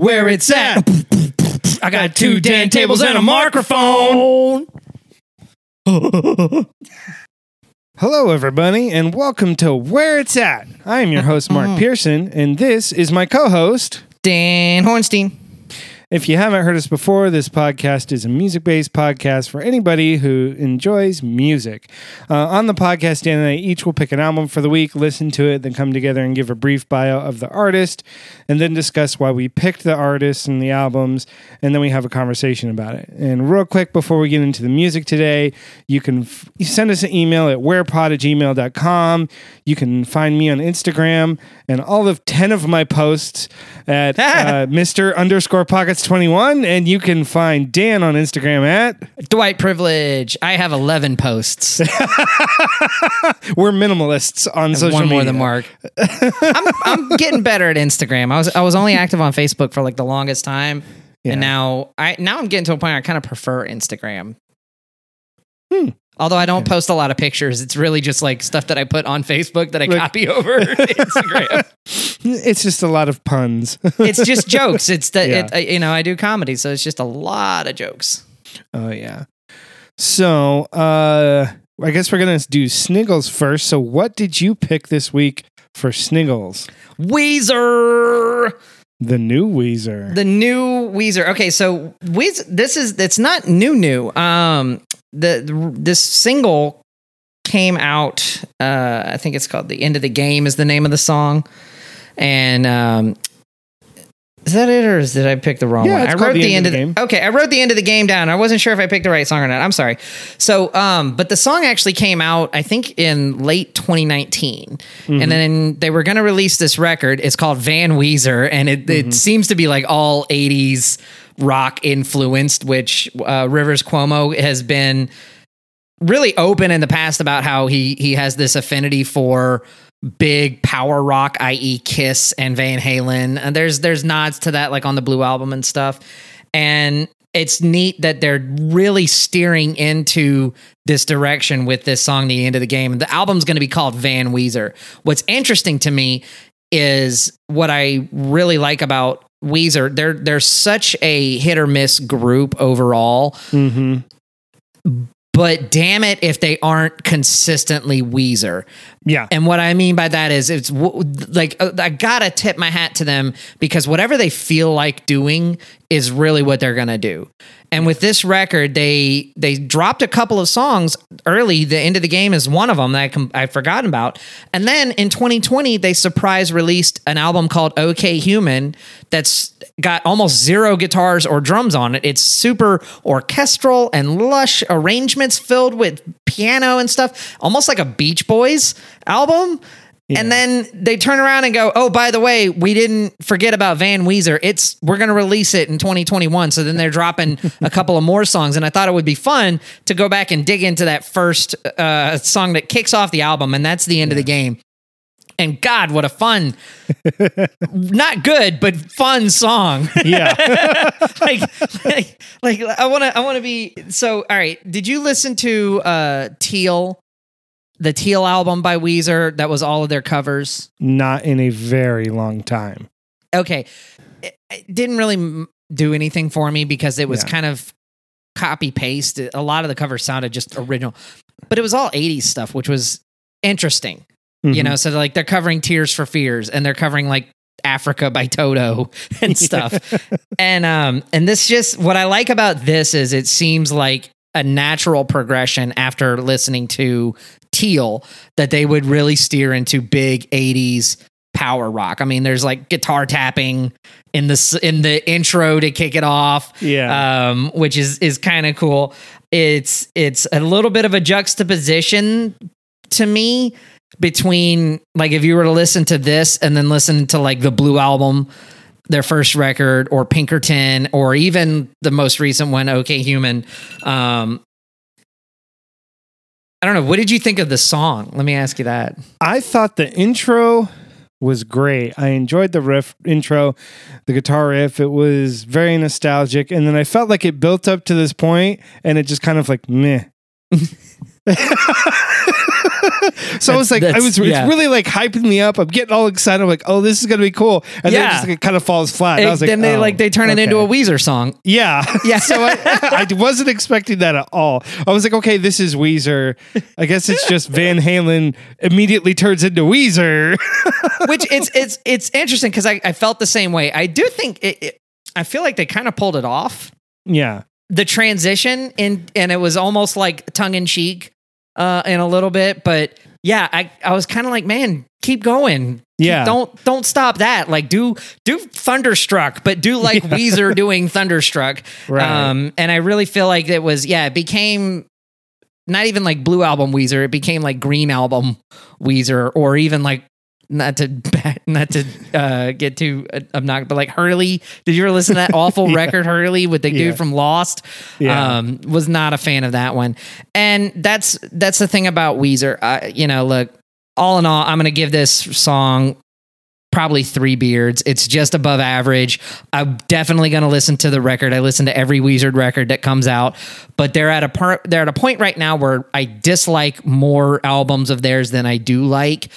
where it's at. I got two Dan tables and a microphone. Hello, everybody, and welcome to Where It's At. I am your host, Mark Pearson, and this is my co host. Dan Hornstein. If you haven't heard us before, this podcast is a music based podcast for anybody who enjoys music. Uh, on the podcast, Dan and I each will pick an album for the week, listen to it, then come together and give a brief bio of the artist, and then discuss why we picked the artists and the albums, and then we have a conversation about it. And real quick, before we get into the music today, you can f- send us an email at wherepod at gmail.com. You can find me on Instagram and all of 10 of my posts at uh, Mr. underscore pockets 21. And you can find Dan on Instagram at Dwight Privilege. I have 11 posts. We're minimalists on social One media. more than Mark. I'm, I'm getting better at Instagram. I was I was only active on Facebook for like the longest time. Yeah. And now I now I'm getting to a point where I kind of prefer Instagram. Hmm. Although I don't post a lot of pictures, it's really just like stuff that I put on Facebook that I copy over Instagram. It's just a lot of puns. it's just jokes. It's the Yeah. it, you know I do comedy, so it's just a lot of jokes. oh, yeah. So, uh, I guess we're going to do Sniggles first. So, what did you pick this week for Sniggles? Weezer, The new Weezer. the new Weezer. Okay, so Weezer, this is it's not new new. Um, the, the this single came out. Uh, I think it's called "The End of the Game" is the name of the song, and um. Is that it, or is, did I pick the wrong Yeah, one? I wrote The the, End end of the the, Okay, I wrote the end of the game down. I wasn't sure if I picked the right song or not. I'm sorry. So, um, but the song actually came out, I think, in late 2019, and then they were going to release this record. It's called Van Weezer, and it, it seems to be like all 80s rock influenced, which uh, Rivers Cuomo has been really open in the past about how he he has this affinity for big power rock, i.e., Kiss and Van Halen. And there's there's nods to that, like on the Blue album and stuff. And it's neat that they're really steering into this direction with this song, "The End of the Game." The album's going to be called Van Weezer. What's interesting to me is what I really like about Weezer. They're they're such a hit or miss group overall hmm but damn it if they aren't consistently Weezer. Yeah. And what I mean by that is it's like uh, I gotta tip my hat to them because whatever they feel like doing is really what they're gonna do. And with this record, they they dropped a couple of songs early. The end of the game is one of them that I com- I'd forgotten about. And then in 2020, they surprise released an album called OK Human that's got almost zero guitars or drums on it. It's super orchestral and lush arrangements filled with piano and stuff, almost like a Beach Boys album. And then they turn around and go, "Oh, by the way, we didn't forget about Van Weezer. It's we're going to release it in 2021." So then they're dropping a couple of more songs, and I thought it would be fun to go back and dig into that first uh, song that kicks off the album, and that's the end of the game. And God, what a fun, not good, but fun song. Yeah. like, like, like, I want to, I want to be. So, all right. Did you listen to uh Teal, the Teal album by Weezer? That was all of their covers. Not in a very long time. Okay, it, it didn't really do anything for me because it was Yeah. kind of copy paste. A lot of the covers sounded just original, but it was all '80s stuff, which was interesting. You Mhm. know, so like they're covering Tears for Fears and they're covering like Africa by Toto and stuff. and um and this just what I like about this is it seems like a natural progression after listening to Teal that they would really steer into big 80s power rock. I mean, there's like guitar tapping in the in the intro to kick it off Yeah. um, which is is kind of cool. It's it's a little bit of a juxtaposition to me between like if you were to listen to this and then listen to like the Blue album, their first record, or Pinkerton, or even the most recent one, OK Human. Um, I don't know. What did you think of the song? Let me ask you that. I thought the intro was great. I enjoyed the riff intro, the guitar riff. It was very nostalgic. And then I felt like it built up to this point and it just kind of like meh. so I was like, I was it's really like hyping me up. I'm getting all excited. I'm like, oh, this is gonna be cool. And then it just like, kind of falls flat. And I was like, then they oh, like they turn it oh, into a okay. Weezer song. Yeah. Yeah. so I, I wasn't expecting that at all. I was like, okay, this is Weezer. I guess it's just Van Halen immediately turns into Weezer. which it's it's it's interesting because I, I felt the same way. I do think it, it I feel like they kind of pulled it off yeah. the transition and and it was almost like tongue in cheek uh in a little bit, but yeah, I I was kind of like, man, keep going. Keep- Yeah. don't don't stop that. Like do do Thunderstruck, but do like Weezer doing Thunderstruck. Right. Um, and I really feel like it was yeah, it became not even like Blue Album Weezer, it became like Green Album Weezer, or even like not to not to uh, get too obnoxious, but like Hurley. Did you ever listen to that awful Yeah. record Hurley with the Yeah. dude from Lost? Yeah. Um, was not a fan of that one, and that's that's the thing about Weezer. You know, look, all in all, I'm going to give this song probably three beards. It's just above average. I'm definitely going to listen to the record. I listen to every Weezer record that comes out, but they're at a. They're at a point right now where I dislike more albums of theirs than I do like.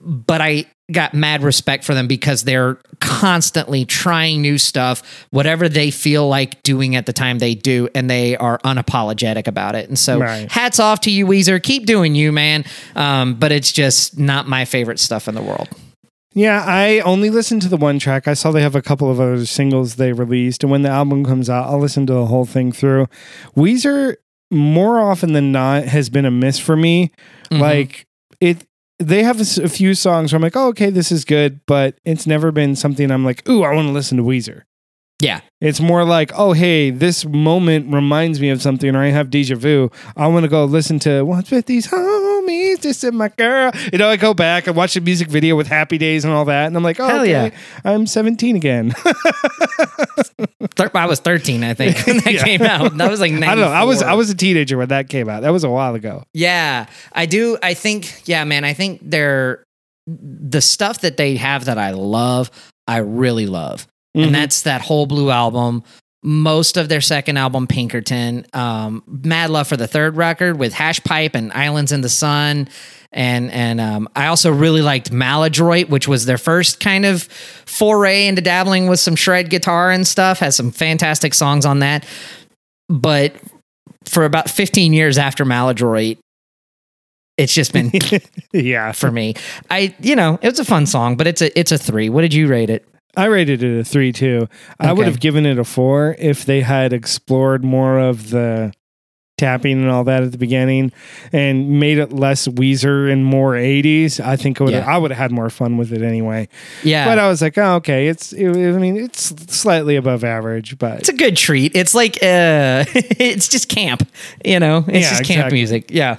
But I got mad respect for them because they're constantly trying new stuff, whatever they feel like doing at the time they do, and they are unapologetic about it. And so, Right. hats off to you, Weezer. Keep doing you, man. Um, but it's just not my favorite stuff in the world. Yeah, I only listened to the one track. I saw they have a couple of other singles they released, and when the album comes out, I'll listen to the whole thing through. Weezer, more often than not, has been a miss for me. Mhm. Like it, they have a few songs where I'm like, oh, okay, this is good, but it's never been something I'm like, ooh, I want to listen to Weezer. Yeah. It's more like, oh, hey, this moment reminds me of something, or I have deja vu. I want to go listen to What's with Homies, This is My Girl. You know, I go back and watch the music video with Happy Days and all that, and I'm like, oh, Hell okay, yeah. I'm 17 again. I was 13, I think, when that Yeah. came out. That was like 94. I don't know. I was I was a teenager when that came out. That was a while ago. Yeah, I do. I think, yeah, man, I think they're the stuff that they have that I love, I really love. Mhm. And that's that whole blue album. Most of their second album, Pinkerton, um, Mad Love for the third record with Hash Pipe and Islands in the Sun. And and um, I also really liked Maladroit, which was their first kind of foray into dabbling with some shred guitar and stuff. Has some fantastic songs on that. But for about 15 years after Maladroit, it's just been yeah. for me. I, you know, it was a fun song, but it's a it's a three. What did you rate it? I rated it a three too. I would have given it a four if they had explored more of the tapping and all that at the beginning and made it less Weezer and more 80s. I think would Yeah. I would have had more fun with it anyway. Yeah, But I was like, oh, okay, it's it, I mean, it's slightly above average, but it's a good treat. It's like uh, it's just camp. You know, it's Yeah, just camp exactly. music. Yeah.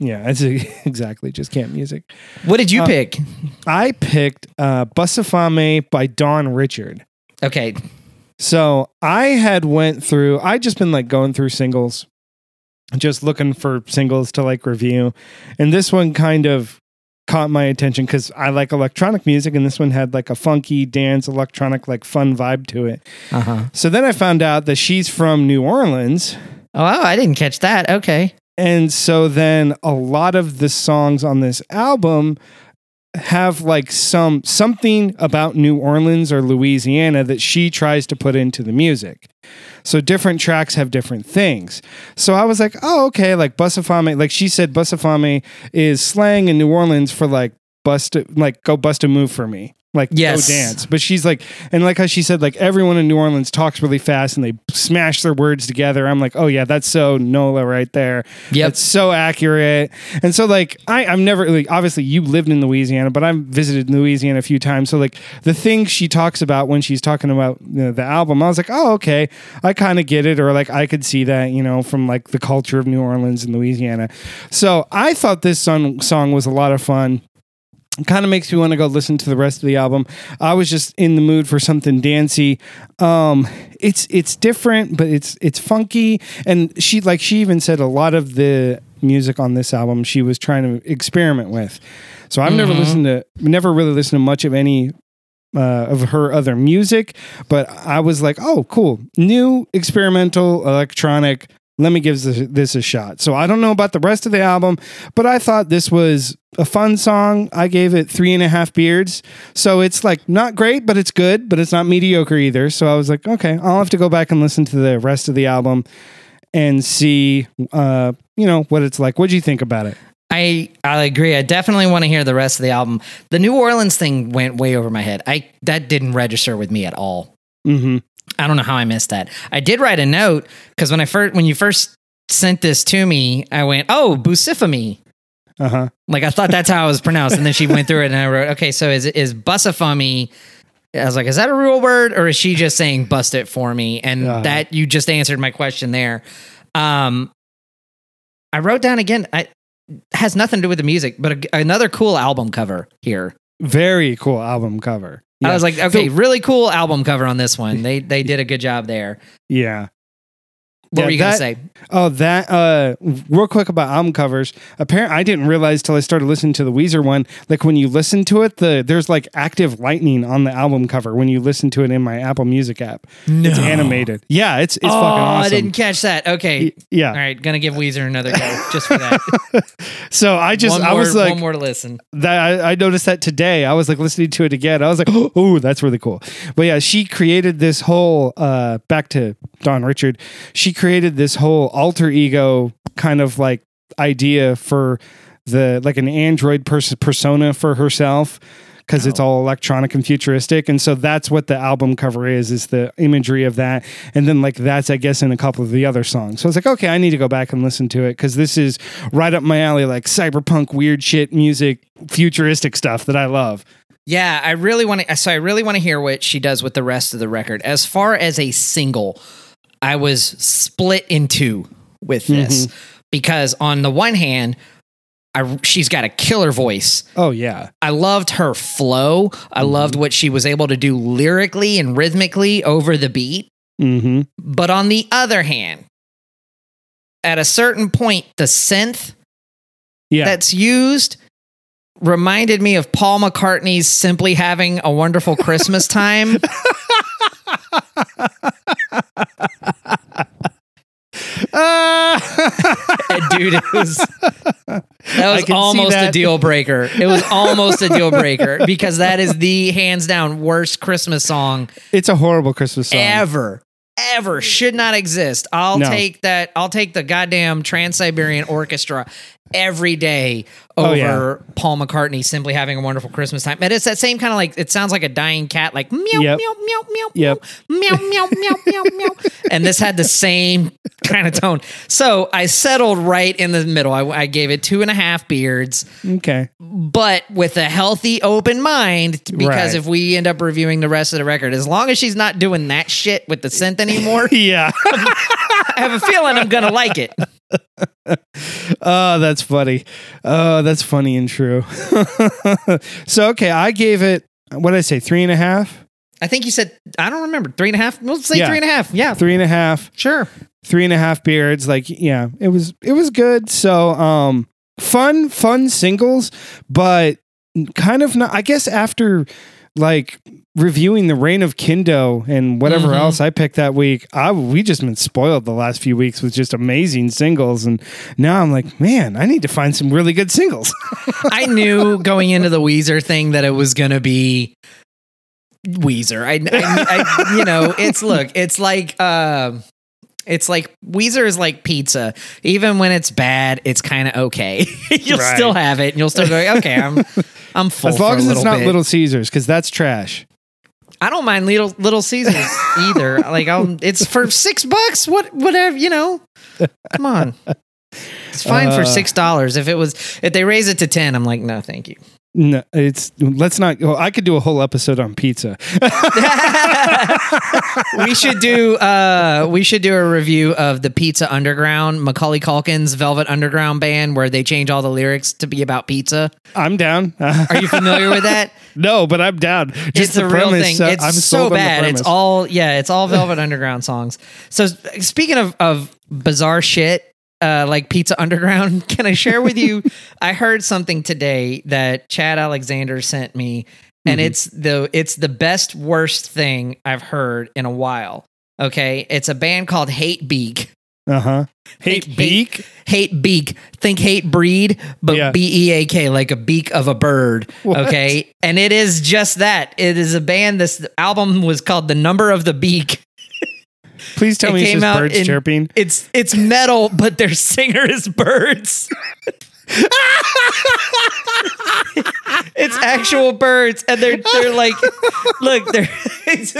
Yeah, it's exactly just camp music. What did you Uh, pick? I picked uh Bussifame by Dawn Richard. Okay. So I had went through. I just been like going through singles, just looking for singles to like review, and this one kind of caught my attention because I like electronic music, and this one had like a funky dance, electronic, like fun vibe to it. Uh huh. So then I found out that she's from New Orleans. Oh, I didn't catch that. Okay. And so then a lot of the songs on this album have like some something about New Orleans or Louisiana that she tries to put into the music. So different tracks have different things. So I was like, oh, okay, like Bussifame, like she said, Bussifame is slang in New Orleans for like bust, like go bust a move for me. Like Yes. go dance. But she's like, and like how she said, like everyone in New Orleans talks really fast and they smash their words together. I'm like, oh yeah, that's so Nola right there. yeah It's so accurate. And so like I, I've never like obviously you lived in Louisiana, but I've visited Louisiana a few times. So like the things she talks about when she's talking about you know, the album, I was like, oh okay, I kind of get it, or like I could see that you know from like the culture of New Orleans and Louisiana. So I thought this song song was a lot of fun kind of makes me want to go listen to the rest of the album. I was just in the mood for something dancey. Um, it's it's different, but it's it's funky. And she like she even said a lot of the music on this album she was trying to experiment with. So I've never Mhm. listened to never really listened to much of any uh, of her other music, but I was like, oh, cool, new experimental electronic let me give this, this a shot. So I don't know about the rest of the album, but I thought this was a fun song. I gave it three and a half beards. So it's like not great, but it's good, but it's not mediocre either. So I was like, okay, I'll have to go back and listen to the rest of the album and see, uh, you know, what it's like. What do you think about it? I I agree. I definitely want to hear the rest of the album. The New Orleans thing went way over my head. I that didn't register with me at all. Mm-hmm. I don't know how I missed that. I did write a note because when I first when you first sent this to me, I went, "Oh, Bucifamy." Uh huh. Like I thought that's how it was pronounced, and then she went through it, and I wrote, "Okay, so is is Bucifamy?" I was like, "Is that a real word, or is she just saying bust it for me?" And Uh-huh. that you just answered my question there. Um, I wrote down again. I has nothing to do with the music, but a, another cool album cover here. Very cool album cover. I was like, okay, So- really cool album cover on this one. They they did a good job there. yeah. What Yeah, were you gonna say? Oh, that uh real quick about album covers. Apparently I didn't realize till I started listening to the Weezer one, like when you listen to it, the there's like active lightning on the album cover when you listen to it in my Apple Music app. No. It's animated. Yeah, it's it's oh, fucking awesome. I didn't catch that. Okay. Yeah. All right, gonna give Weezer another go just for that. So I just one I more, was like one more to listen. that I, I noticed that today. I was like listening to it again. I was like, oh, that's really cool. But yeah, she created this whole uh back to Dawn Richard. She created this whole alter ego kind of like idea for the like an android pers- persona for herself because it's oh. all electronic and futuristic and so that's what the album cover is is the imagery of that and then like that's i guess in a couple of the other songs so i was like okay i need to go back and listen to it because this is right up my alley like cyberpunk weird shit music futuristic stuff that i love Yeah, I really want to. So I really want to hear what she does with the rest of the record. As far as a single, I was split in two with this because on the one hand, I, she's got a killer voice. oh yeah I loved her flow. I loved what she was able to do lyrically and rhythmically over the beat. mm-hmm But on the other hand, at a certain point, the synth yeah that's used reminded me of Paul McCartney's Simply Having a Wonderful Christmas Time. Dude, it was that was almost a deal breaker. It was almost a deal breaker because that is the hands down worst Christmas song it's a horrible christmas song ever. Ever should not exist. I'll No. take that. I'll take the goddamn Trans Siberian Orchestra every day over Oh, yeah. Paul McCartney simply having a wonderful Christmas time. And it's that same kind of like it sounds like a dying cat, like meow Yep. meow meow meow Yep. meow meow meow meow meow. And this had the same kind of tone. So I settled right in the middle. I, I gave it two and a half beards, okay but with a healthy, open mind. Because Right. if we end up reviewing the rest of the record, as long as she's not doing that shit with the synth anymore, yeah I have a feeling I'm gonna like it. oh that's funny oh that's funny and true so okay i gave it what did i say three and a half I think you said I don't remember three and a half. We'll say Yeah. three and a half. Yeah, three and a half sure. three and a half beards like yeah it was it was good so um fun fun singles but kind of not i guess after like reviewing the reign of kindo and whatever Mhm. else i picked that week i we just been spoiled the last few weeks with just amazing singles and now i'm like man i need to find some really good singles I knew going into the Weezer thing that it was gonna be Weezer. I, I, I you know, it's look, it's like um it's like Weezer is like pizza. Even when it's bad, it's kind of okay. you'll Right. still have it, and you'll still go, okay, I'm I'm full. as long as it's not bit. little caesars because that's trash I don't mind little Little Caesars either. Like, I'll, it's for six bucks. What, whatever, you know. Come on, it's fine for Uh, six dollars. If it was, if they raise it to ten, I'm like, no, thank you. No it's let's not well, i could do a whole episode on pizza we should do, uh, we should do a review of the Pizza Underground, Macaulay Culkin's Velvet Underground band, where they change all the lyrics to be about pizza. i'm down Are you familiar with that? No, but I'm down. Just it's the a real premise, thing. uh, It's so the bad. It's all yeah. It's all Velvet Underground songs. So speaking of of bizarre shit, uh, like Pizza Underground, can I share with you? I heard something today that Chad Alexander sent me, and Mhm. it's the it's the best worst thing I've heard in a while. Okay, it's a band called Hate Beak. Uh huh. Hate Hate- beak. hate beak. Think hate breed, but Yeah. B E A K, like a beak of a bird. What? Okay. And it is just that. It is a band. This album was called The Number of the Beak. Please tell It me it's just birds in- chirping. It's it's metal, but their singer is birds. it's actual birds, and they're they're like, look, they're it's,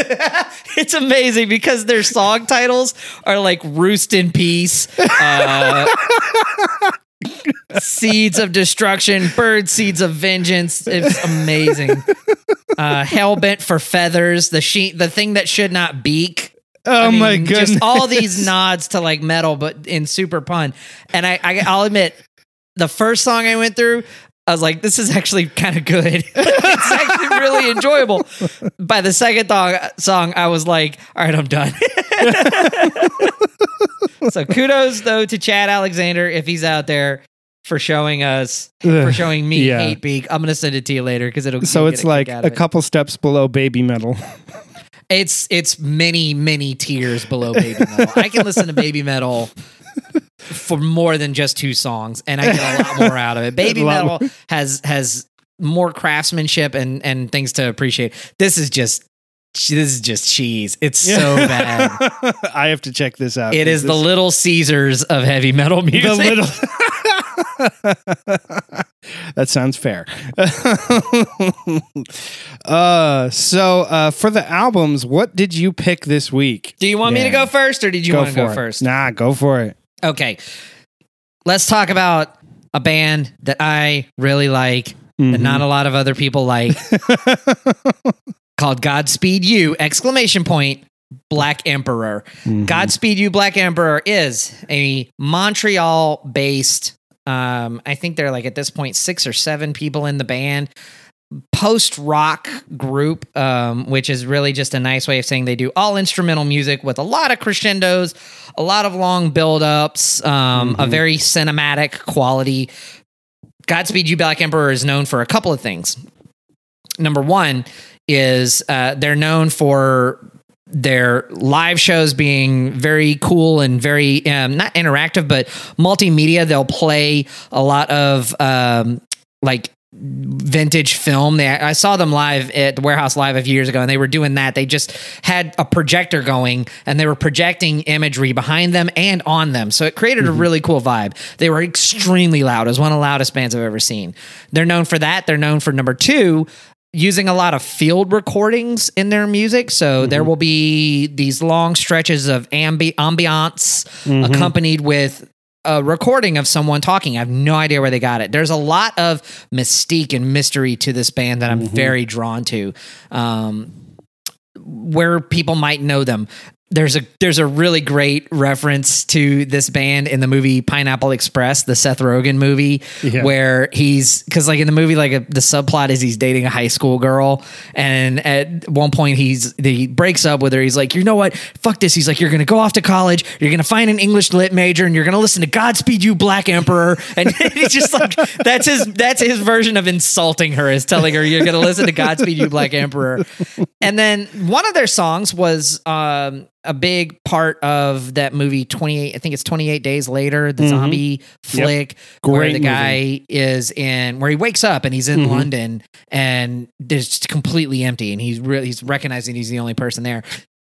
it's amazing because their song titles are like "Roost in Peace," uh, "Seeds of Destruction," "Bird Seeds of Vengeance." It's amazing. Uh, Hell bent for feathers, the sheet, the thing that should not beak. Oh I my mean, goodness! Just all these nods to like metal, but in super pun. And I, I I'll admit, the first song I went through, I was like, this is actually kind of good. it's actually really enjoyable. By the second thong, song, I was like, all right, I'm done. so kudos though to Chad Alexander if he's out there for showing us for showing me yeah. hate beak. I'm gonna send it to you later because it'll. So it's like a it. couple steps below baby metal. It's it's many many tiers below baby metal. I can listen to baby metal for more than just two songs, and I get a lot more out of it. Baby metal has has more craftsmanship and and things to appreciate. This is just this is just cheese. It's so bad. I have to check this out. It is the Little Caesars of heavy metal music. the little. that sounds fair. uh, so uh, for the albums, what did you pick this week? Do you want me to go first, or did you want to go it. first? Nah, go for it. Okay, let's talk about a band that I really like that Mhm. not a lot of other people like. called Godspeed You! Exclamation point. Black Emperor. Mhm. Godspeed You! Black Emperor is a Montreal-based. Um, I think they're like at this point six or seven people in the band. Post rock group, um, which is really just a nice way of saying they do all instrumental music with a lot of crescendos, a lot of long build ups, um, a Mhm. very cinematic quality. Godspeed You! Black Emperor is known for a couple of things number one is uh, they're known for their live shows being very cool and very um, not interactive but multimedia. They'll play a lot of um, like vintage film. They i saw them live at the warehouse live a few years ago and they were doing that. They just had a projector going and they were projecting imagery behind them and on them. So it created a really cool vibe. They were extremely loud. It was one of the loudest bands i've ever seen. They're known for that. They're known for number two using a lot of field recordings in their music. So mm-hmm. there will be these long stretches of ambi- ambiance mm-hmm. accompanied with a recording of someone talking. I have no idea where they got it. There's a lot of mystique and mystery to this band that I'm mm-hmm. very drawn to. Um, where people might know them. There's a there's a really great reference to this band in the movie Pineapple Express, the Seth Rogen movie, Yeah. where he's because like in the movie, like a, the subplot is he's dating a high school girl, and at one point he's he breaks up with her. He's like, you know what, fuck this. He's like, you're gonna go off to college, you're gonna find an English lit major, and you're gonna listen to Godspeed You Black Emperor, and it's just like that's his that's his version of insulting her is telling her you're gonna listen to Godspeed You Black Emperor, and then one of their songs was um, a big part of that movie 28 i think it's 28 days later the Mhm. zombie flick where Great the guy is in where he wakes up and he's in Mhm. london and it's completely empty and he's really he's recognizing he's the only person there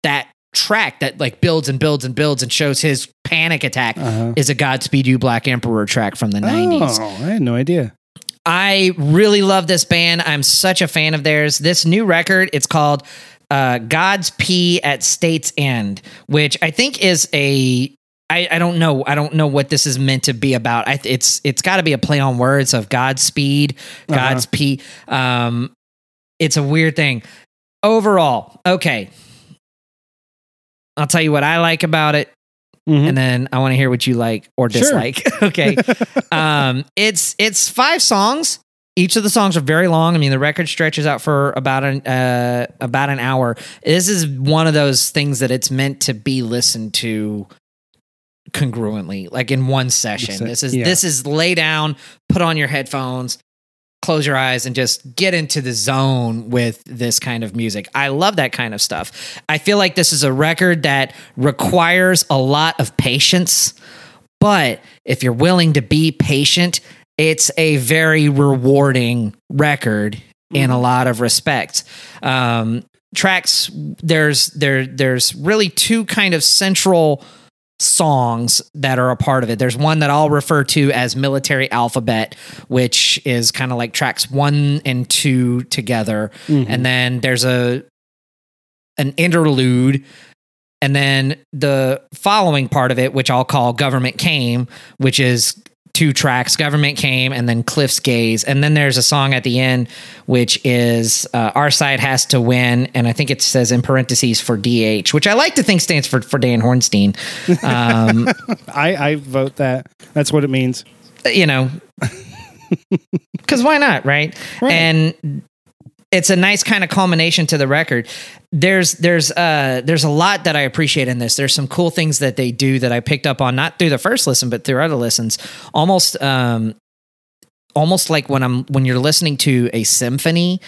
that track that like builds and builds and builds and shows his panic attack Uh-huh. is a godspeed you black emperor track from the 90s Oh, I had no idea. I really love this band. I'm such a fan of theirs. This new record, it's called uh, God's Pee at State's End, which I think is a I, I don't know. I don't know what this is meant to be about. I, it's it's got to be a play on words of Godspeed, Uh-huh. God's pee. Um, it's a weird thing. Overall, okay. I'll tell you what I like about it, Mhm. and then I want to hear what you like or Sure. dislike. okay um, it's it's five songs. Each of the songs are very long. I mean, the record stretches out for about an uh, about an hour. This is one of those things that it's meant to be listened to congruently, like in one session. This is yeah. this is lay down, put on your headphones, close your eyes and just get into the zone with this kind of music. I love that kind of stuff. I feel like this is a record that requires a lot of patience, but if you're willing to be patient, it's a very rewarding record in a lot of respects. Um, tracks there's there there's really two kind of central songs that are a part of it. There's one that I'll refer to as Military Alphabet, which is kind of like tracks 1 and 2 together. And then there's a an interlude and then the following part of it which I'll call Government Came, which is two tracks government came and then cliff's gaze and then there's a song at the end which is uh, our side has to win and i think it says in parentheses for dh which i like to think stands for for dan hornstein um, I, I vote that. That's what it means. you know because why not right? Right. and it's a nice kind of culmination to the record. There's there's uh there's a lot that i appreciate in this. There's some cool things that they do that i picked up on not through the first listen but through other listens. Almost um almost like when i'm when you're listening to a symphony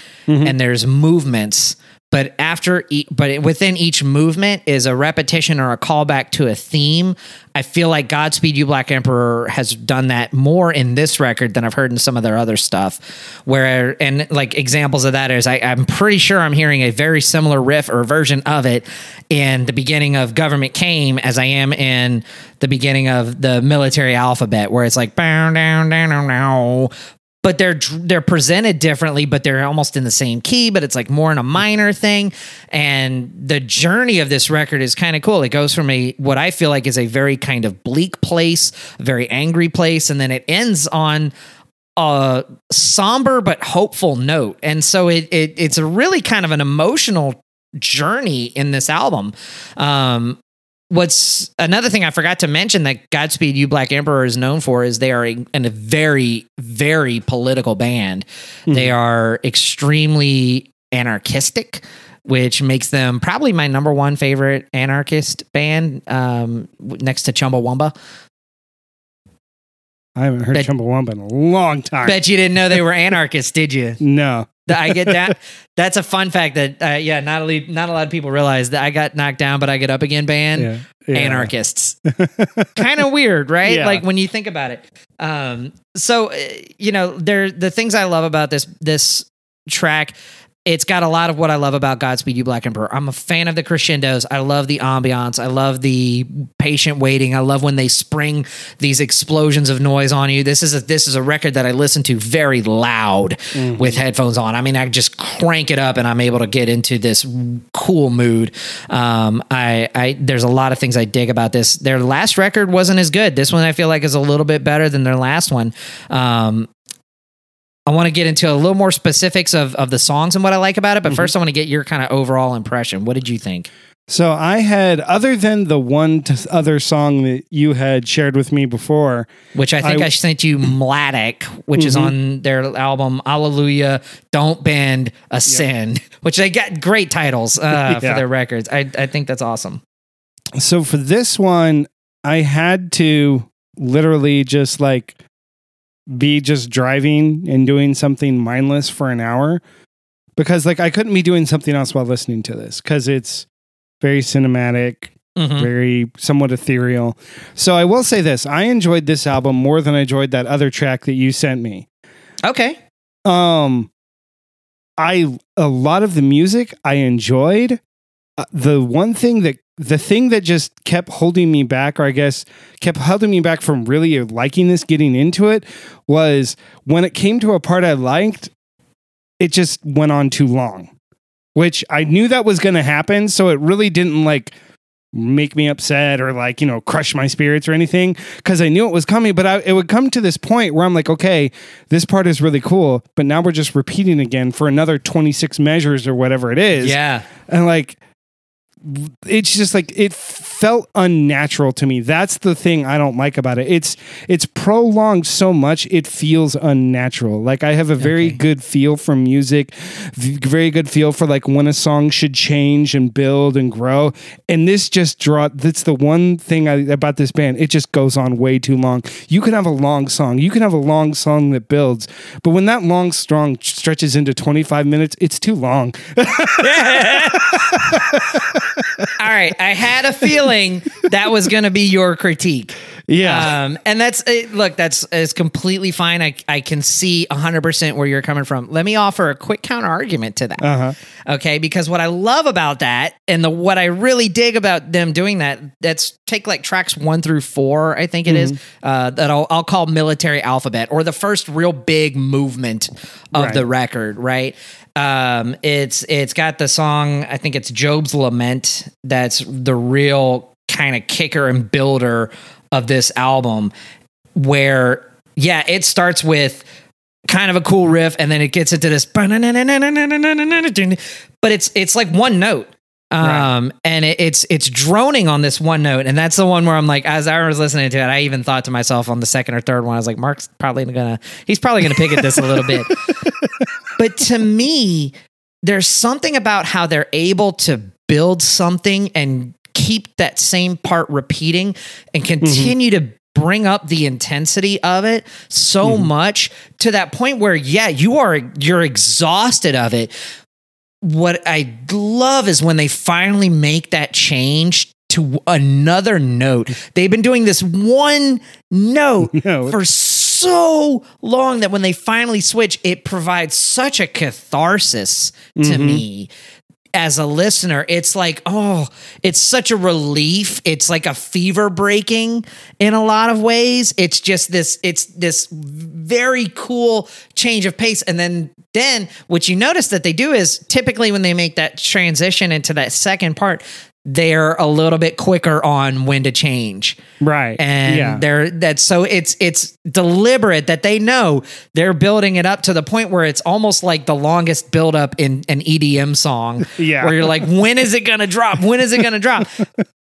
and there's movements but after e- but within each movement is a repetition or a callback to a theme. I feel like godspeed you black emperor has done that more in this record than i've heard in some of their other stuff. Where and like examples of that is I, i'm pretty sure i'm hearing a very similar riff or version of it in the beginning of government came as i am in the beginning of the military alphabet where it's like down down down down but they're they're presented differently but they're almost in the same key but it's like more in a minor thing. And the journey of this record is kind of cool. It goes from a what i feel like is a very kind of bleak place very angry place and then it ends on a somber but hopeful note. And so it, it it's a really kind of an emotional journey in this album. Um what's another thing I forgot to mention that Godspeed You Black Emperor is known for is they are a, in a very, very political band. They are extremely anarchistic, which makes them probably my number one favorite anarchist band um, next to Chumbawamba. I haven't heard Bet- Chumbawamba in a long time. Bet you didn't know they were anarchists, did you? no. I get that. That's a fun fact that, uh, yeah, not a, not a lot of people realize that I got knocked down, but I get up again band. Yeah. yeah. anarchists. kind of weird, right? Yeah. Like when you think about it. Um, so uh, you know, there the things I love about this this track. It's got a lot of what I love about Godspeed You Black Emperor. I'm a fan of the crescendos. I love the ambiance. I love the patient waiting. I love when they spring these explosions of noise on you. This is a this is a record that I listen to very loud with headphones on. I mean, I just crank it up and I'm able to get into this cool mood. Um, I, I there's a lot of things I dig about this. Their last record wasn't as good. This one I feel like is a little bit better than their last one. Um, I want to get into a little more specifics of, of the songs and what I like about it, but first I want to get your kind of overall impression. What did you think? So I had, other than the one t- other song that you had shared with me before, Which I think I, I- sent you Mladic, which is on their album Allelujah, Don't Bend, Ascend, which they got great titles uh, for their records. I, I think that's awesome. so for this one, I had to literally just like be just driving and doing something mindless for an hour because like I couldn't be doing something else while listening to this because it's very cinematic, Mhm. very somewhat ethereal. So I will say this: I enjoyed this album more than I enjoyed that other track that you sent me. Okay. Um, I a lot of the music I enjoyed. Uh, the one thing that the thing that just kept holding me back, or I guess kept holding me back from really liking this, getting into it, was when it came to a part I liked, it just went on too long. Which I knew that was going to happen, so it really didn't like make me upset or like you know crush my spirits or anything because I knew it was coming. But I, it would come to this point where I'm like, okay, this part is really cool, but now we're just repeating again for another 26 measures or whatever it is. Yeah. And like, it's just like it felt unnatural to me. That's the thing I don't like about it. It's it's prolonged so much it feels unnatural. Like I have a very Okay. good feel for music, very good feel for like when a song should change and build and grow. And this just draw that's the one thing I, about this band. It just goes on way too long. You can have a long song. You can have a long song that builds, but when that long song stretches into 25 minutes, it's too long. All right, I had a feeling that was going to be your critique. Yeah. Um, and that's uh, look, that's is completely fine. I I can see 100% where you're coming from. Let me offer a quick counter argument to that. Uh-huh. Okay, because what I love about that and the what I really dig about them doing that, that's take like tracks 1 through 4, I think it is, uh that I'll I'll call military alphabet or the first real big movement of Right. the record, right? Um it's it's got the song, I think it's Job's Lament that's the real kind of kicker and builder of this album where yeah, it starts with kind of a cool riff and then it gets into this but it's it's like one note. Um and it, it's it's droning on this one note. And that's the one where i'm like as i was listening to it i even thought to myself on the second or third one i was like mark's probably gonna he's probably gonna pick at this a little bit. But to me there's something about how they're able to build something and keep that same part repeating and mm-hmm. continue to bring up the intensity of it so mm-hmm. much to that point where yeah you are you're exhausted of it. What i love is when they finally make that change to another note. They've been doing this one note Note. for so long that when they finally switch it provides such a catharsis to mm-hmm. me as a listener, it's like, oh, it's such a relief. It's like a fever breaking in a lot of ways. It's just this, it's this very cool change of pace. And then, then what you notice that they do is typically when they make that transition into that second part, they're a little bit quicker on when to change Right. and yeah. they're that's so it's it's deliberate that they know they're building it up to the point where it's almost like the longest build up in an EDM song Yeah. where you're like when is it going to drop when is it going to drop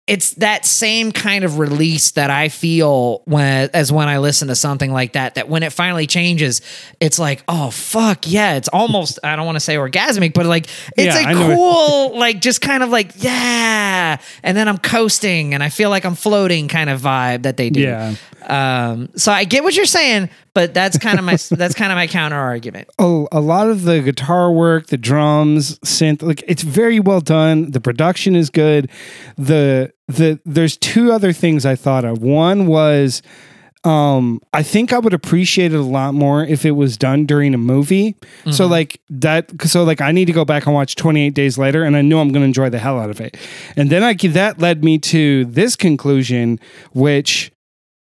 it's that same kind of release that I feel when as when I listen to something like that that when it finally changes it's like oh fuck yeah it's almost I don't want to say orgasmic but like it's Yeah, a cool like just kind of like yeah. And then I'm coasting and I feel like I'm floating kind of vibe that they do. Yeah. um so I get what you're saying but that's kind of my that's kind of my counter argument a, a lot of the guitar work, the drums, synth, like it's very well done. The production is good. The the there's two other things I thought of. One was um I think I would appreciate it a lot more if it was done during a movie. So like that so like I need to go back and watch 28 days later and I know I'm going to enjoy the hell out of it. And then I that led me to this conclusion which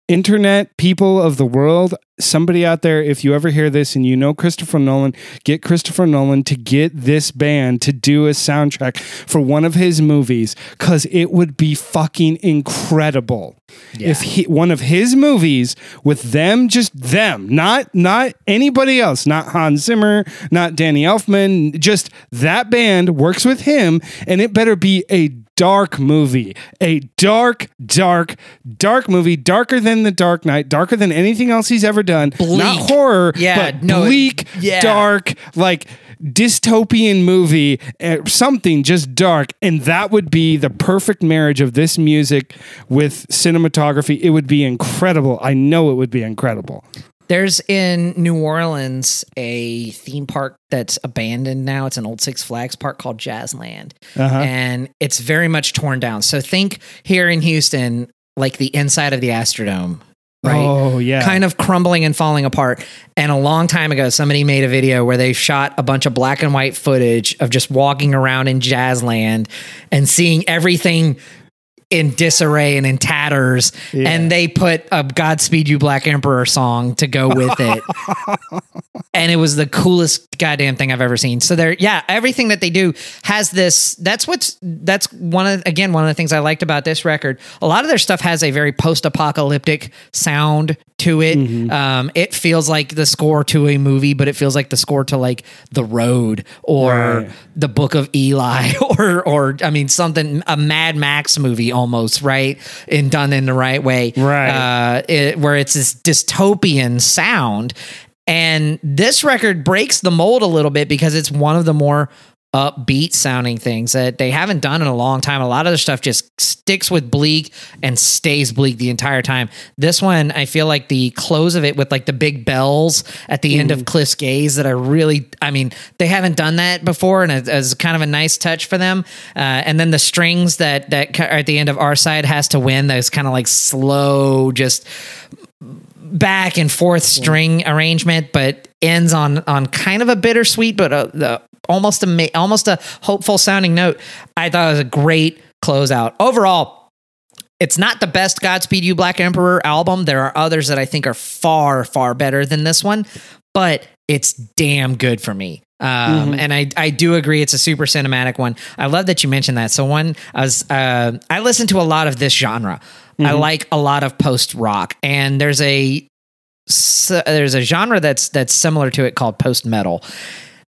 internet people of the world somebody out there if you ever hear this and you know christopher nolan get christopher nolan to get this band to do a soundtrack for one of his movies because it would be fucking incredible. If he, one of his movies with them just them not not anybody else not hans zimmer not danny elfman just that band works with him and it better be a dark movie. A dark, dark, dark movie, darker than The Dark Knight, darker than anything else he's ever done. Not Bleak. horror, Yeah, but no, bleak, yeah. dark, like dystopian movie, uh, something just dark. And that would be the perfect marriage of this music with cinematography. It would be incredible. I know it would be incredible. There's in New Orleans a theme park that's abandoned now. It's an old Six Flags park called Jazzland. Uh-huh. And it's very much torn down. So think here in Houston, like the inside of the Astrodome, right? Oh, yeah. Kind of crumbling and falling apart. And a long time ago, somebody made a video where they shot a bunch of black and white footage of just walking around in Jazzland and seeing everything in disarray and in tatters, Yeah. and they put a "Godspeed You Black Emperor" song to go with it, and it was the coolest goddamn thing I've ever seen. So there, yeah, everything that they do has this. That's what's that's one of again one of the things I liked about this record. A lot of their stuff has a very post-apocalyptic sound to it. Mm-hmm. Um, it feels like the score to a movie, but it feels like the score to like The Road or Right. the Book of Eli or or I mean something a Mad Max movie almost right? And done in the right way. Right. uh, it, where it's this dystopian sound. And this record breaks the mold a little bit because it's one of the more upbeat sounding things that they haven't done in a long time. A lot of their stuff just sticks with bleak and stays bleak the entire time. This one, I feel like the close of it with like the big bells at the end of Cliff's Gaze that are really, I mean, they haven't done that before and it- as kind of a nice touch for them. Uh, and then the strings that, that are at the end of our side has to win. Those kind of like slow, just back and forth string arrangement, but ends on on kind of a bittersweet, but a, the almost a almost a hopeful sounding note. I thought it was a great closeout. Overall, it's not the best Godspeed You Black Emperor album. There are others that I think are far far better than this one, but it's damn good for me. Um, and I, I do agree it's a super cinematic one. I love that you mentioned that. So one, I was, uh, I listen to a lot of this genre. I like a lot of post rock and there's a, s- there's a genre that's, that's similar to it called post metal.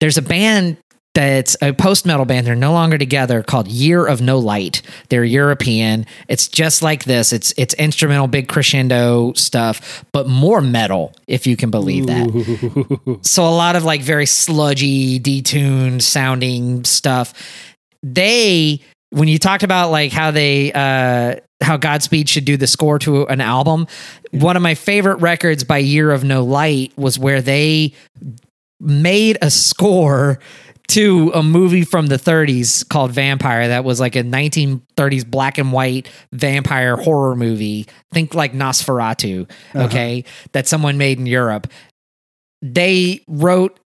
There's a band that's a post metal band. They're no longer together called Year of No Light. They're European. It's just like this. It's it's instrumental, big crescendo stuff, but more metal, if you can believe that. So a lot of like very sludgy, detuned sounding stuff. They when you talked about like how they uh how Godspeed should do the score to an album, one of my favorite records by Year of No Light was where they made a score to a movie from the 30s called Vampyr that was like a 1930s black and white vampire horror movie. Think like Nosferatu, okay, that someone made in Europe. They wrote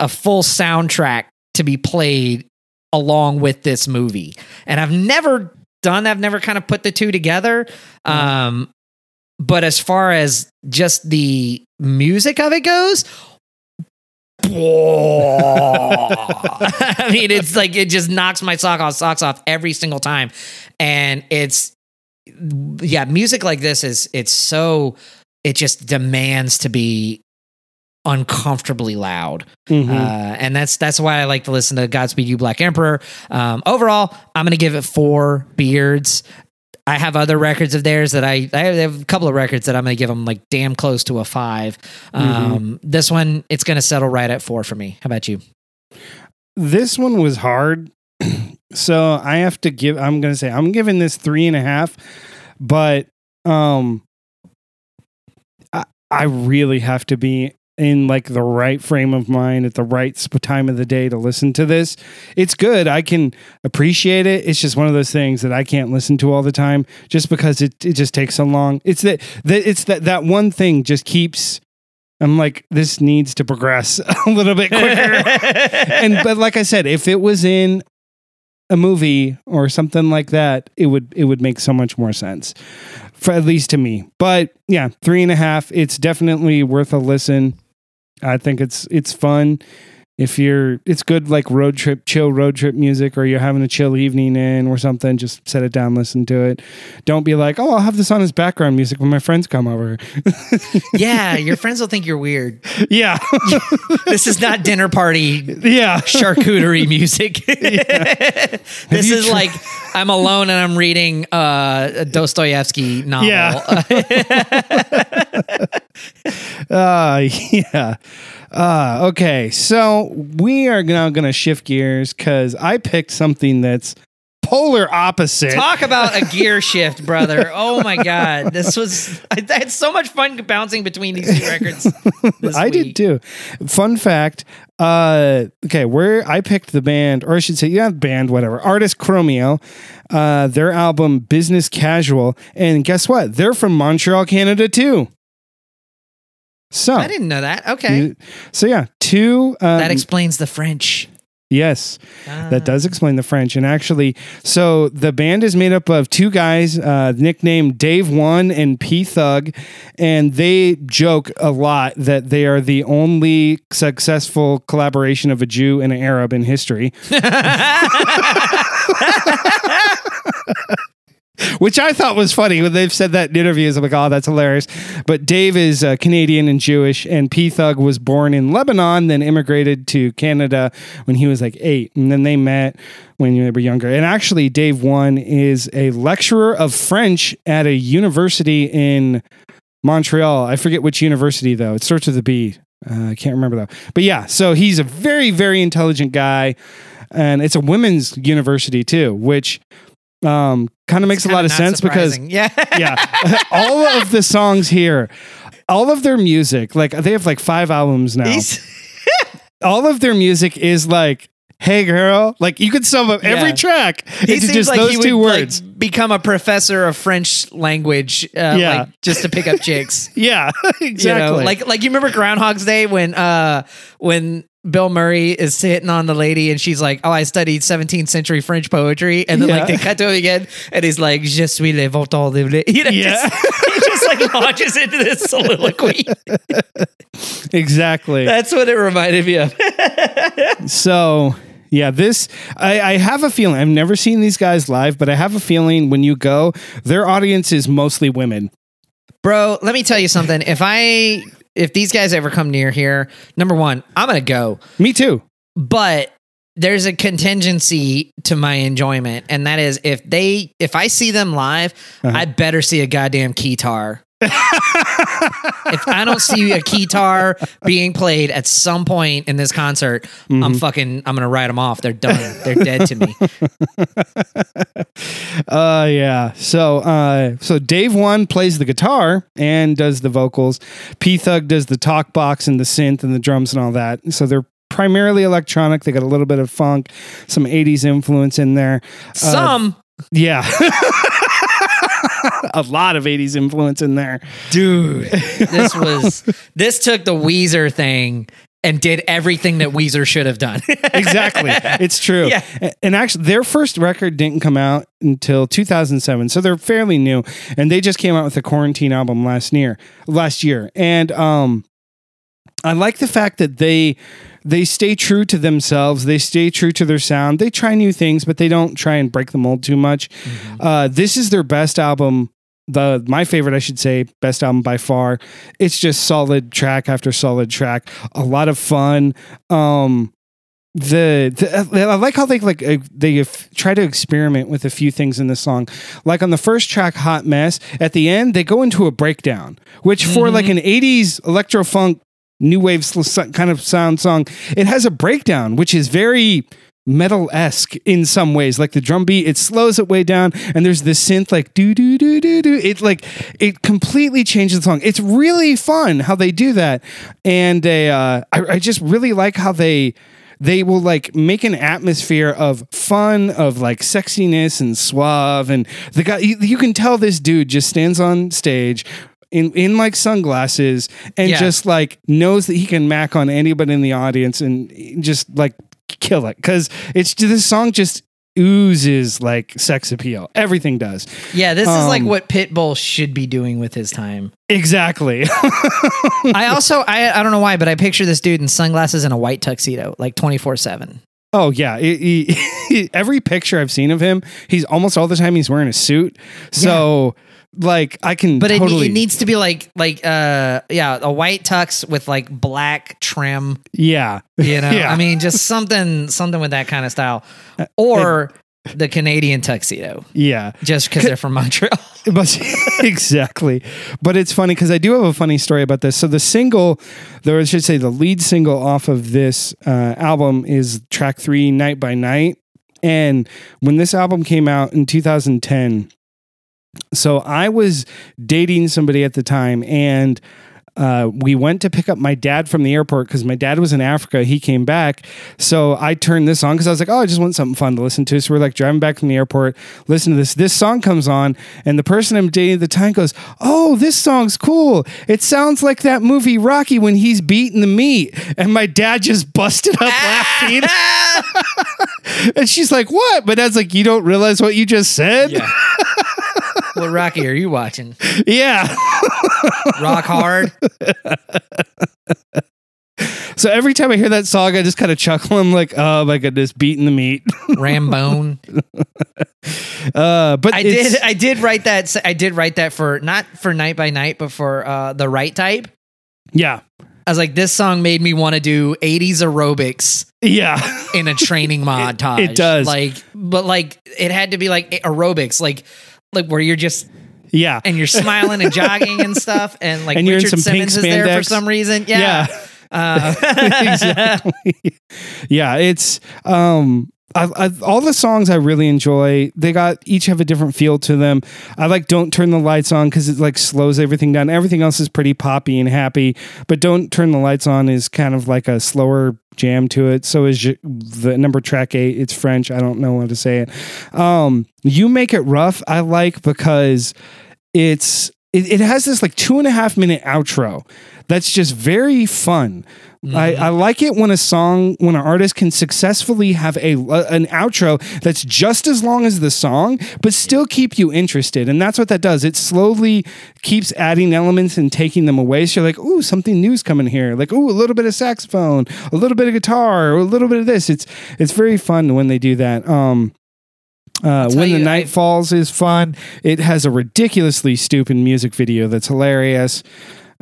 a full soundtrack to be played along with this movie. And I've never done I've never kind of put the two together. Um but as far as just the music of it goes, I mean, it's like it just knocks my sock off socks off every single time, and it's yeah, music like this is it's so it just demands to be uncomfortably loud, Mhm. uh, and that's that's why I like to listen to Godspeed You Black Emperor. Um, overall, I'm gonna give it four beards. I have other records of theirs that I I have a couple of records that I'm gonna give them like damn close to a five. Um, This one it's gonna settle right at four for me. How about you? this one was hard. so I have to give I'm gonna say I'm giving this three and a half, but um I, I really have to be in like the right frame of mind at the right time of the day to listen to this. It's good. I can appreciate it. It's just one of those things that I can't listen to all the time just because it, it just takes so long. It's that, that it's that that one thing just keeps I'm like this needs to progress a little bit quicker and but like I said, if it was in a movie or something like that, it would it would make so much more sense, for at least to me. But yeah, three and a half. It's definitely worth a listen. I think it's it's fun. If you're, it's good like road trip, chill road trip music, or you're having a chill evening in or something. Just set it down, listen to it. Don't be like, oh, I'll have this on as background music when my friends come over. yeah, your friends will think you're weird. yeah, This is not dinner party yeah. charcuterie music. this is tr- like I'm alone and I'm reading uh, a Dostoevsky novel. Yeah. Uh, yeah. Uh, okay. So we are now going to shift gears because I picked something that's polar opposite. Talk about a gear shift, brother. Oh my god. This was I had so much fun bouncing between these two records. I did too. Fun fact. Uh, okay, where I picked the band, or I should say, yeah, band, whatever. Artist Chromeo, uh, their album Business Casual, and guess what? They're from Montreal, Canada too. So I didn't know that. Okay. you- so yeah, two. Um, that explains the French. Yes, that does explain the French. And actually, so the band is made up of two guys, uh, nicknamed Dave One and P-Thugg, and they joke a lot that they are the only successful collaboration of a Jew and an Arab in history. Which I thought was funny when they've said that in interviews. I'm like, oh, that's hilarious. But Dave is uh, Canadian and Jewish, and P-Thugg was born in Lebanon, then immigrated to Canada when he was like eight. And then they met when they were younger. And actually, Dave One is a lecturer of French at a university in Montreal. I forget which university, though. It starts with a B. Uh, I can't remember, though. But yeah, so he's a very, very intelligent guy. And it's a women's university, too, which um, kind of makes a lot of sense because yeah, yeah, all of the songs here, all of their music, like they have like five albums now. All of their music is like, "Hey, girl," like you could sum up every Yeah. track he into just like those two words. like, become a professor of French language, uh, Yeah. like just to pick up chicks. yeah, You exactly. know, like like you remember Groundhog's Day when uh when Bill Murray is hitting on the lady and she's like, "Oh, I studied 17th century French poetry," and then Yeah. like they cut to him again, and he's like, "Je suis le voltant de le-" You know, Yeah. just, he just like launches into this soliloquy. exactly. That's what it reminded me of. So yeah, this I, I have a feeling. I've never seen these guys live, but I have a feeling when you go, their audience is mostly women. Bro, let me tell you something. If I if these guys ever come near here, number one, I'm gonna go. Me too. but there's a contingency to my enjoyment and that is if they if i see them live uh-huh. i better see a goddamn keytar if i don't see a keytar being played at some point in this concert i'm fucking i'm gonna write them off they're done they're dead to me Uh yeah. So uh so Dave One plays the guitar and does the vocals. P-Thugg does the talk box and the synth and the drums and all that. So they're primarily electronic. They got a little bit of funk, some 80s influence in there. some Yeah. a lot of 80s influence in there. dude this was this took the weezer thing and did everything that weezer should have done exactly. It's true. Yeah. And actually, their first record didn't come out until 2007, so they're fairly new. And they just came out with a quarantine album last year. Last year, and um, I like the fact that they they stay true to themselves. They stay true to their sound. They try new things, but they don't try and break the mold too much. Uh, this is their best album. The my favorite, I should say, best album by far. It's just solid track after solid track. A lot of fun. Um, the, the I like how they like uh, they f- try to experiment with a few things in the song. Like on the first track, "Hot Mess," at the end they go into a breakdown, which for like an '80s electro funk new wave kind of sound song, it has a breakdown, which is very metal esque in some ways. Like the drum beat, it slows it way down, and there's this synth like do do do do do. It like it completely changes the song. It's really fun how they do that, and uh, I, I just really like how they they will like make an atmosphere of fun of like sexiness and suave and the guy you, you can tell this dude just stands on stage in in like sunglasses and Yeah. just like knows that he can mac on anybody in the audience and just like kill it. Because it's this song just oozes like sex appeal. Everything does. Yeah this is like Um, what pitbull should be doing with his time. Exactly. I also I I don't know why, but I picture this dude in sunglasses and a white tuxedo, like twenty four seven. Oh yeah, He- he- every picture I've seen of him, he's almost all the time he's wearing a suit. So like I can But it, totally it needs to be like like uh yeah a white tux with like black trim. yeah You know, Yeah. Uh, I mean just something something with that kind of style, or the Canadian tuxedo, yeah just because they're from Montreal. but exactly but it's funny because I do have a funny story about this. So the single, though I should say the lead single off of this uh, album is track three, Night by Night, and when this album came out in 2010. So I was dating somebody at the time, and uh, we went to pick up my dad from the airport because my dad was in Africa. He came back. So I turned this on because I was like, oh, I just want something fun to listen to. So we're like driving back from the airport, listen to this. This song comes on, and the person I'm dating at the time goes, oh, this song's cool. It sounds like that movie Rocky when he's beating the meat. And my dad just busted up laughing. and she's like, what? But that's like, you don't realize what you just said? Yeah. what Rocky are you watching? yeah. Rock hard. So every time I hear that song, I just kind of chuckle. I'm like, oh my goodness, beating the meat. Rambone. Uh, but I did. I did write that. I did write that for not for night by night, but for uh, the right type. yeah, I was like, this song made me want to do '80s aerobics yeah, in a training montage. it does. Like, but like it had to be like aerobics, like like where you're just yeah. and you're smiling and jogging and stuff, and like And Richard Simmons is there for some reason. Yeah. Yeah. Uh, exactly. yeah, it's um I, I, all the songs I really enjoy. They got each have a different feel to them. I like "Don't Turn the Lights On" because it like slows everything down. Everything else is pretty poppy and happy, but "Don't Turn the Lights On" is kind of like a slower jam to it. So is the number track eight. It's French. I don't know how to say it. Um, "You Make It Rough" I like because it's it, it has this like two and a half minute outro that's just very fun. I, I like it when a song, when an artist can successfully have a an outro that's just as long as the song, but still keep you interested. And that's what that does. It slowly keeps adding elements and taking them away. So you're like, ooh, something new's coming here. Like, ooh, a little bit of saxophone, a little bit of guitar, a little bit of this. It's it's very fun when they do that. Um, uh, when the you, night I- falls is fun. It has a ridiculously stupid music video that's hilarious.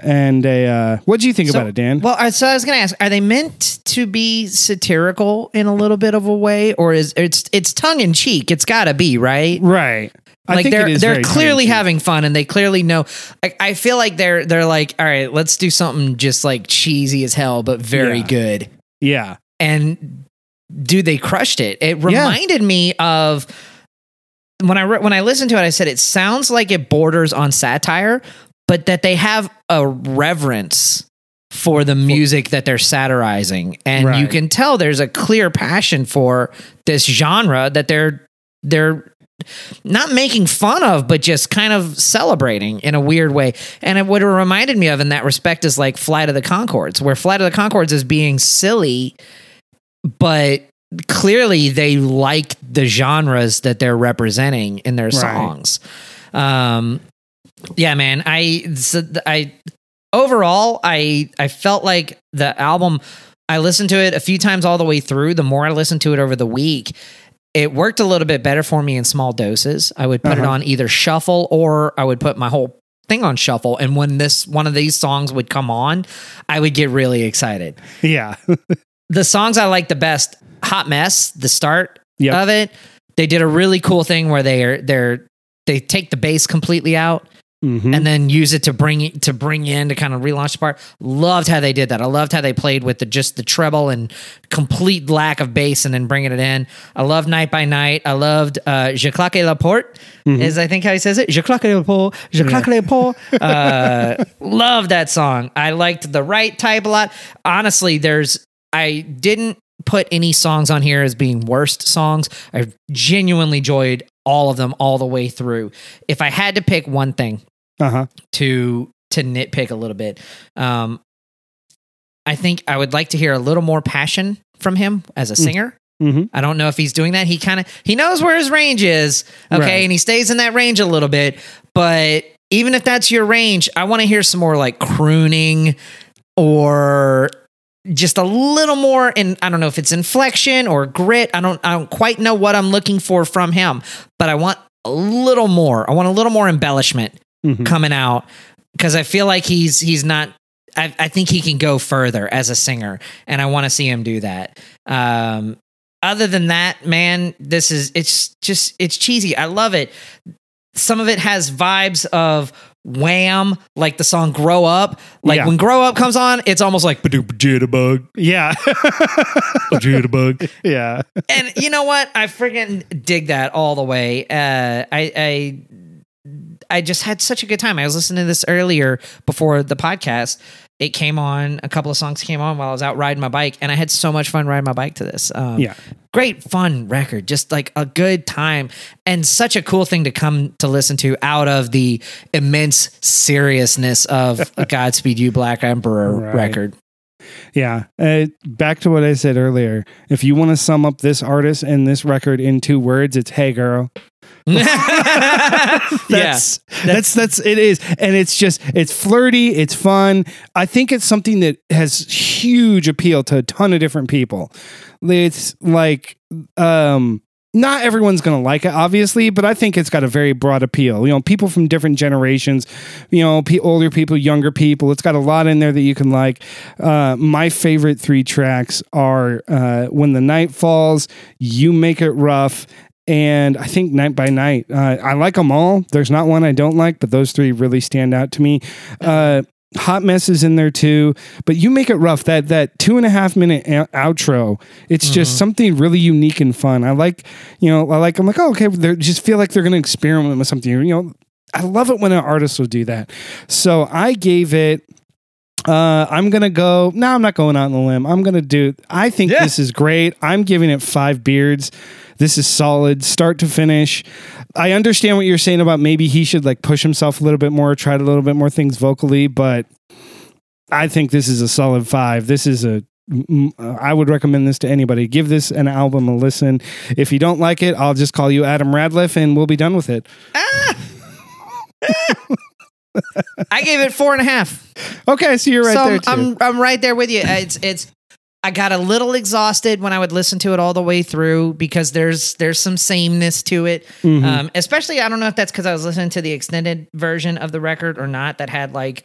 And a uh, what do you think So- about it, Dan? Well, uh, so I was going to ask: Are they meant to be satirical in a little bit of a way, or is it's it's tongue in cheek? It's got to be right. right. I like think they're it is they're clearly having fun, and they clearly know. I, I feel like they're they're like, all right, let's do something just like cheesy as hell, but very Yeah. good. Yeah. And dude, they crushed it. It reminded me of when I re- when I listened to it. I said it sounds like it borders on satire, but that they have a reverence for the music that they're satirizing, and you can tell there's a clear passion for this genre that they're they're not making fun of, but just kind of celebrating in a weird way. And it, what it reminded me of in that respect is like Flight of the Conchords, where Flight of the Conchords is being silly, but clearly they like the genres that they're representing in their songs. Um, yeah, man. I so I overall I I felt like the album. I listened to it a few times all the way through. The more I listened to it over the week, it worked a little bit better for me in small doses. I would put it Uh-huh. on either shuffle or I would put my whole thing on shuffle. And when this one of these songs would come on, I would get really excited. Yeah. The songs I like the best, Hot Mess, the start Yep. of it, they did a really cool thing where they are they're they take the bass completely out Mhm. and then use it to bring it to bring in to kind of relaunch the part. Loved how they did that. I loved how they played with the just the treble and complete lack of bass and then bringing it in. I loved Night by Night. I loved uh, Je claque la porte is I think how he says it. Je claque la porte. Je claque la porte. Uh, love that song. I liked the right type a lot. Honestly, there's I didn't put any songs on here as being worst songs. I genuinely enjoyed all of them all the way through. If I had to pick one thing uh-huh. to to nitpick a little bit, um, I think I would like to hear a little more passion from him as a singer. Mhm. I don't know if he's doing that. He kind of he knows where his range is, okay, Right. and he stays in that range a little bit. But even if that's your range, I want to hear some more like crooning or just a little more in I don't know if it's inflection or grit. I don't I don't quite know what I'm looking for from him, but I want a little more. I want a little more embellishment Mhm. coming out because I feel like he's he's not. I, I think he can go further as a singer, and I want to see him do that. Um, other than that, man, this is it's just it's cheesy. I love it. Some of it has vibes of Wham, like the song "Grow Up." Like Yeah. when "Grow Up" comes on, it's almost like Jitterbug. Yeah. Jitterbug. Yeah. and you know what? I freaking dig that all the way. Uh, I, I I just had such a good time. I was listening to this earlier before the podcast. It came on, a couple of songs came on while I was out riding my bike, and I had so much fun riding my bike to this. Um, Yeah. great fun record just like a good time and such a cool thing to come to listen to out of the immense seriousness of godspeed you black emperor Right. record Yeah. Uh, back to what I said earlier. If you want to sum up this artist and this record in two words, it's "Hey, girl." yeah That's, that's that's it is, and it's just it's flirty, it's fun. I think it's something that has huge appeal to a ton of different people. It's like um not everyone's going to like it obviously but i think it's got a very broad appeal you know people from different generations you know older people younger people it's got a lot in there that you can like uh, my favorite three tracks are uh, when the night falls you make it rough and I think Night by Night. Uh, I like them all. There's not one I don't like, but those three really stand out to me. Uh, Hot messes in there too, but you make it rough. That that two and a half minute ou- outro, it's just mm-hmm. something really unique and fun. I like, you know, I like. I'm like, oh, okay. They just feel like they're going to experiment with something. You know, I love it when an artist will do that. So I gave it. Uh, I'm gonna go. No, I'm not going out on the limb. I'm gonna do. I think Yeah. this is great. I'm giving it five beards. This is solid, start to finish. I understand what you're saying about maybe he should like push himself a little bit more, try a little bit more things vocally, but I think this is a solid five. This is a. I would recommend this to anybody. Give this an album a listen. If you don't like it, I'll just call you Adam Radcliffe and we'll be done with it. i gave it four and a half Okay, so you're right so there I'm. I'm I'm right there with you. It's it's I got a little exhausted when I would listen to it all the way through because there's there's some sameness to it. Mhm. Um, especially I don't know if that's because I was listening to the extended version of the record or not that had like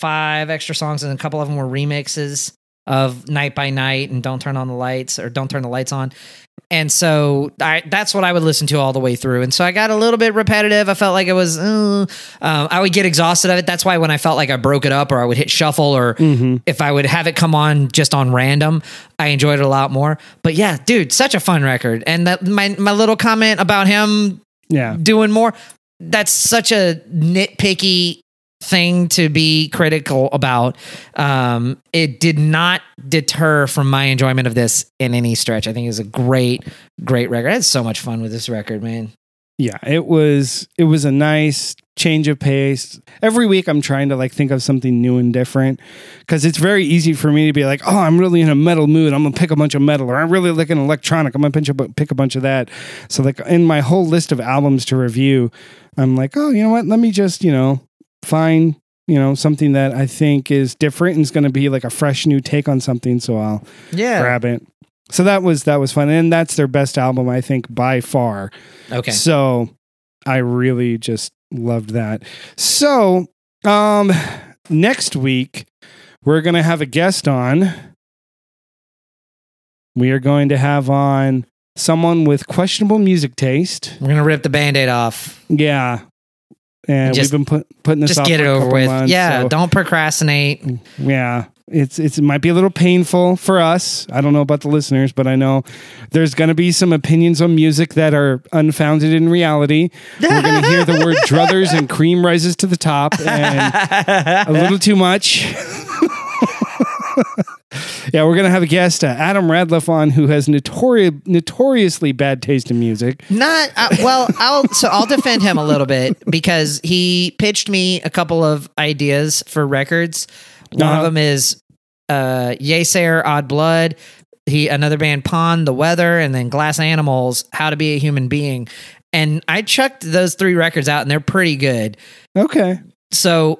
five extra songs and a couple of them were remixes of Night by Night and Don't Turn on the Lights or Don't Turn the Lights on. And so I, that's what I would listen to all the way through. And so I got a little bit repetitive. I felt like it was, uh, um, I would get exhausted of it. That's why when I felt like I broke it up or I would hit shuffle or Mhm. if I would have it come on just on random, I enjoyed it a lot more. But yeah, dude, such a fun record. And that my, my little comment about him Yeah. doing more, that's such a nitpicky thing to be critical about. Um, it did not deter from my enjoyment of this in any stretch. I think it was a great, great record. I had so much fun with this record, man. Yeah, it was it was a nice change of pace. Every week I'm trying to like think of something new and different cuz it's very easy for me to be like, "Oh, I'm really in a metal mood. I'm going to pick a bunch of metal or I'm really looking electronic. I'm going to pick a bunch of that." So like in my whole list of albums to review, I'm like, "Oh, you know what? Let me just, you know, find you know something that I think is different and is going to be like a fresh new take on something so I'll Yeah. grab it. So that was that was fun and that's their best album I think by far. Okay. So I really just loved that. So um next week we're going to have a guest on. We are going to have on someone with questionable music taste. We're going to rip the band aid off. Yeah. And Just- we've been put, putting this Just off get it over with. months, yeah. so- Don't procrastinate. yeah it's it's it might be a little painful for us i don't know about the listeners but i know there's going to be some opinions on music that are unfounded in reality we're going to hear the word druthers and cream rises to the top and a little too much yeah we're going to have a guest uh, adam radcliffe on who has notori- notoriously bad taste in music Not uh, well. I'll so I'll defend him a little bit because he pitched me a couple of ideas for records. One Uh-huh. of them is uh, Yeasayer, Odd Blood. He another band, Pond, The Weather, and then Glass Animals, How to Be a Human Being. And I chucked those three records out, and they're pretty good. okay So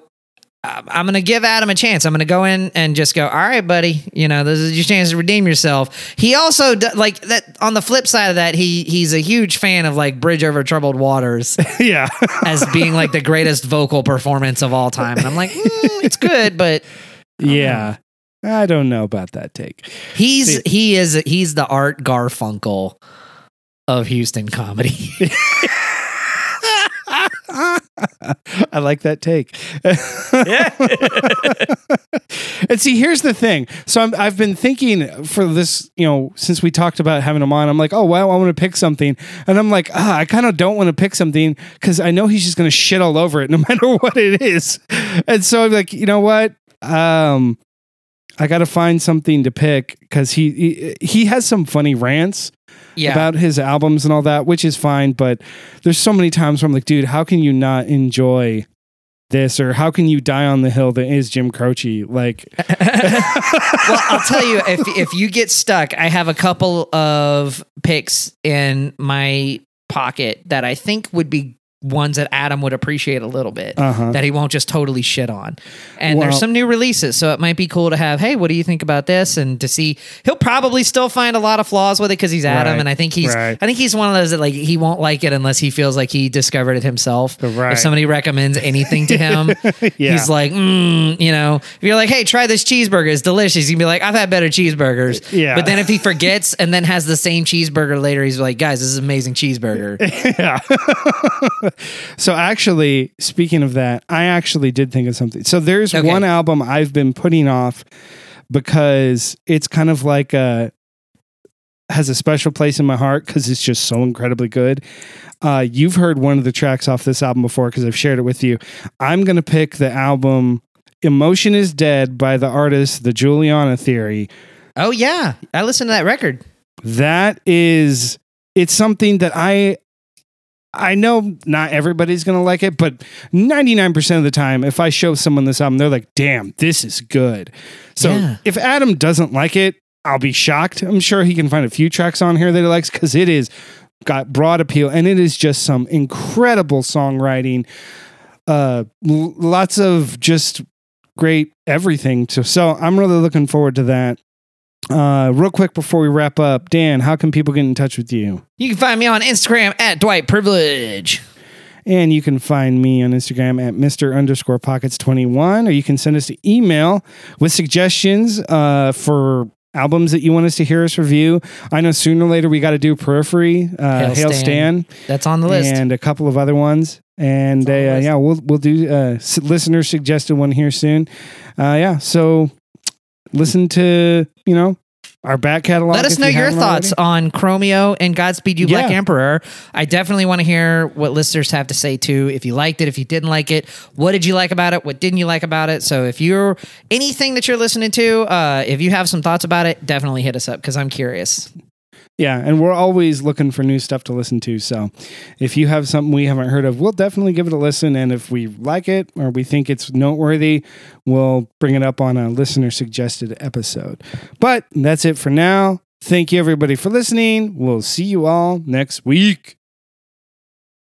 I'm going to give Adam a chance. I'm going to go in and just go, all right, buddy. You know, this is your chance to redeem yourself. He also like that. On the flip side of that, he he's a huge fan of like Bridge Over Troubled Waters yeah as being like the greatest vocal performance of all time. And I'm like, mm, it's good, but yeah i don't know about that take he's he is he's the Art Garfunkel of Houston comedy. I I like that take. yeah. and see, here's the thing. So I'm, I've been thinking for this, you know, since we talked about having him on, I'm like, oh, wow, I want to pick something. And I'm like, ah, I kind of don't want to pick something because I know he's just going to shit all over it no matter what it is. And so I'm like, you know what? Um, I got to find something to pick because he, he he has some funny rants Yeah. about his albums and all that, which is fine. But there's so many times where I'm like, dude, how can you not enjoy this, or how can you die on the hill that is Jim Croce? Like, well, I'll tell you if if you get stuck, I have a couple of picks in my pocket that I think would be ones that Adam would appreciate a little bit Uh-huh. that he won't just totally shit on. And Well- there's some new releases, so it might be cool to have, hey, what do you think about this? And to see he'll probably still find a lot of flaws with it because he's Adam Right. and I think he's Right. I think he's one of those that like he won't like it unless he feels like he discovered it himself. Right. If somebody recommends anything to him, Yeah. he's like, mm, you know, if you're like, hey, try this cheeseburger, it's delicious. He'd be like, I've had better cheeseburgers. Yeah. But then if he forgets and then has the same cheeseburger later, he's like, guys, this is amazing cheeseburger. yeah. so actually, speaking of that, I actually did think of something. So there's Okay. one album I've been putting off because it's kind of like a has a special place in my heart because it's just so incredibly good. Uh, you've heard one of the tracks off this album before because I've shared it with you. I'm gonna pick the album "Emotion Is Dead" by the artist The Juliana Theory. oh yeah, I listened to that record. that is it's something that i i know not everybody's gonna like it but 99% of the time if i show someone this album they're like damn this is good. So Yeah. if adam doesn't like it i'll be shocked. I'm sure he can find a few tracks on here that he likes because it is got broad appeal and it is just some incredible songwriting uh l- lots of just great everything to so i'm really looking forward to that uh, real quick before we wrap up, Dan, how can people get in touch with you? You can find me on Instagram at Dwight Privilege. And you can find me on Instagram at Mr. underscore pockets 21, or you can send us an email with suggestions uh, for albums that you want us to hear us review. I know sooner or later we got to do Periphery, uh, Hail Hail, Stan. Stan, That's on the list. and a couple of other ones. And uh, It's on the list. yeah, we'll we'll do uh, listener suggested one here soon. Uh, yeah, so listen to you know our back catalog. Let us know you your thoughts already. on Chromeo and Godspeed You Black Emperor. I definitely want to hear what listeners have to say too. If you liked it, if you didn't like it, what did you like about it? What didn't you like about it? So if you're anything that you're listening to, uh, if you have some thoughts about it, definitely hit us up because I'm curious. Yeah, and we're always looking for new stuff to listen to. So if you have something we haven't heard of, we'll definitely give it a listen. And if we like it or we think it's noteworthy, we'll bring it up on a listener suggested episode. But that's it for now. Thank you, everybody, for listening. We'll see you all next week.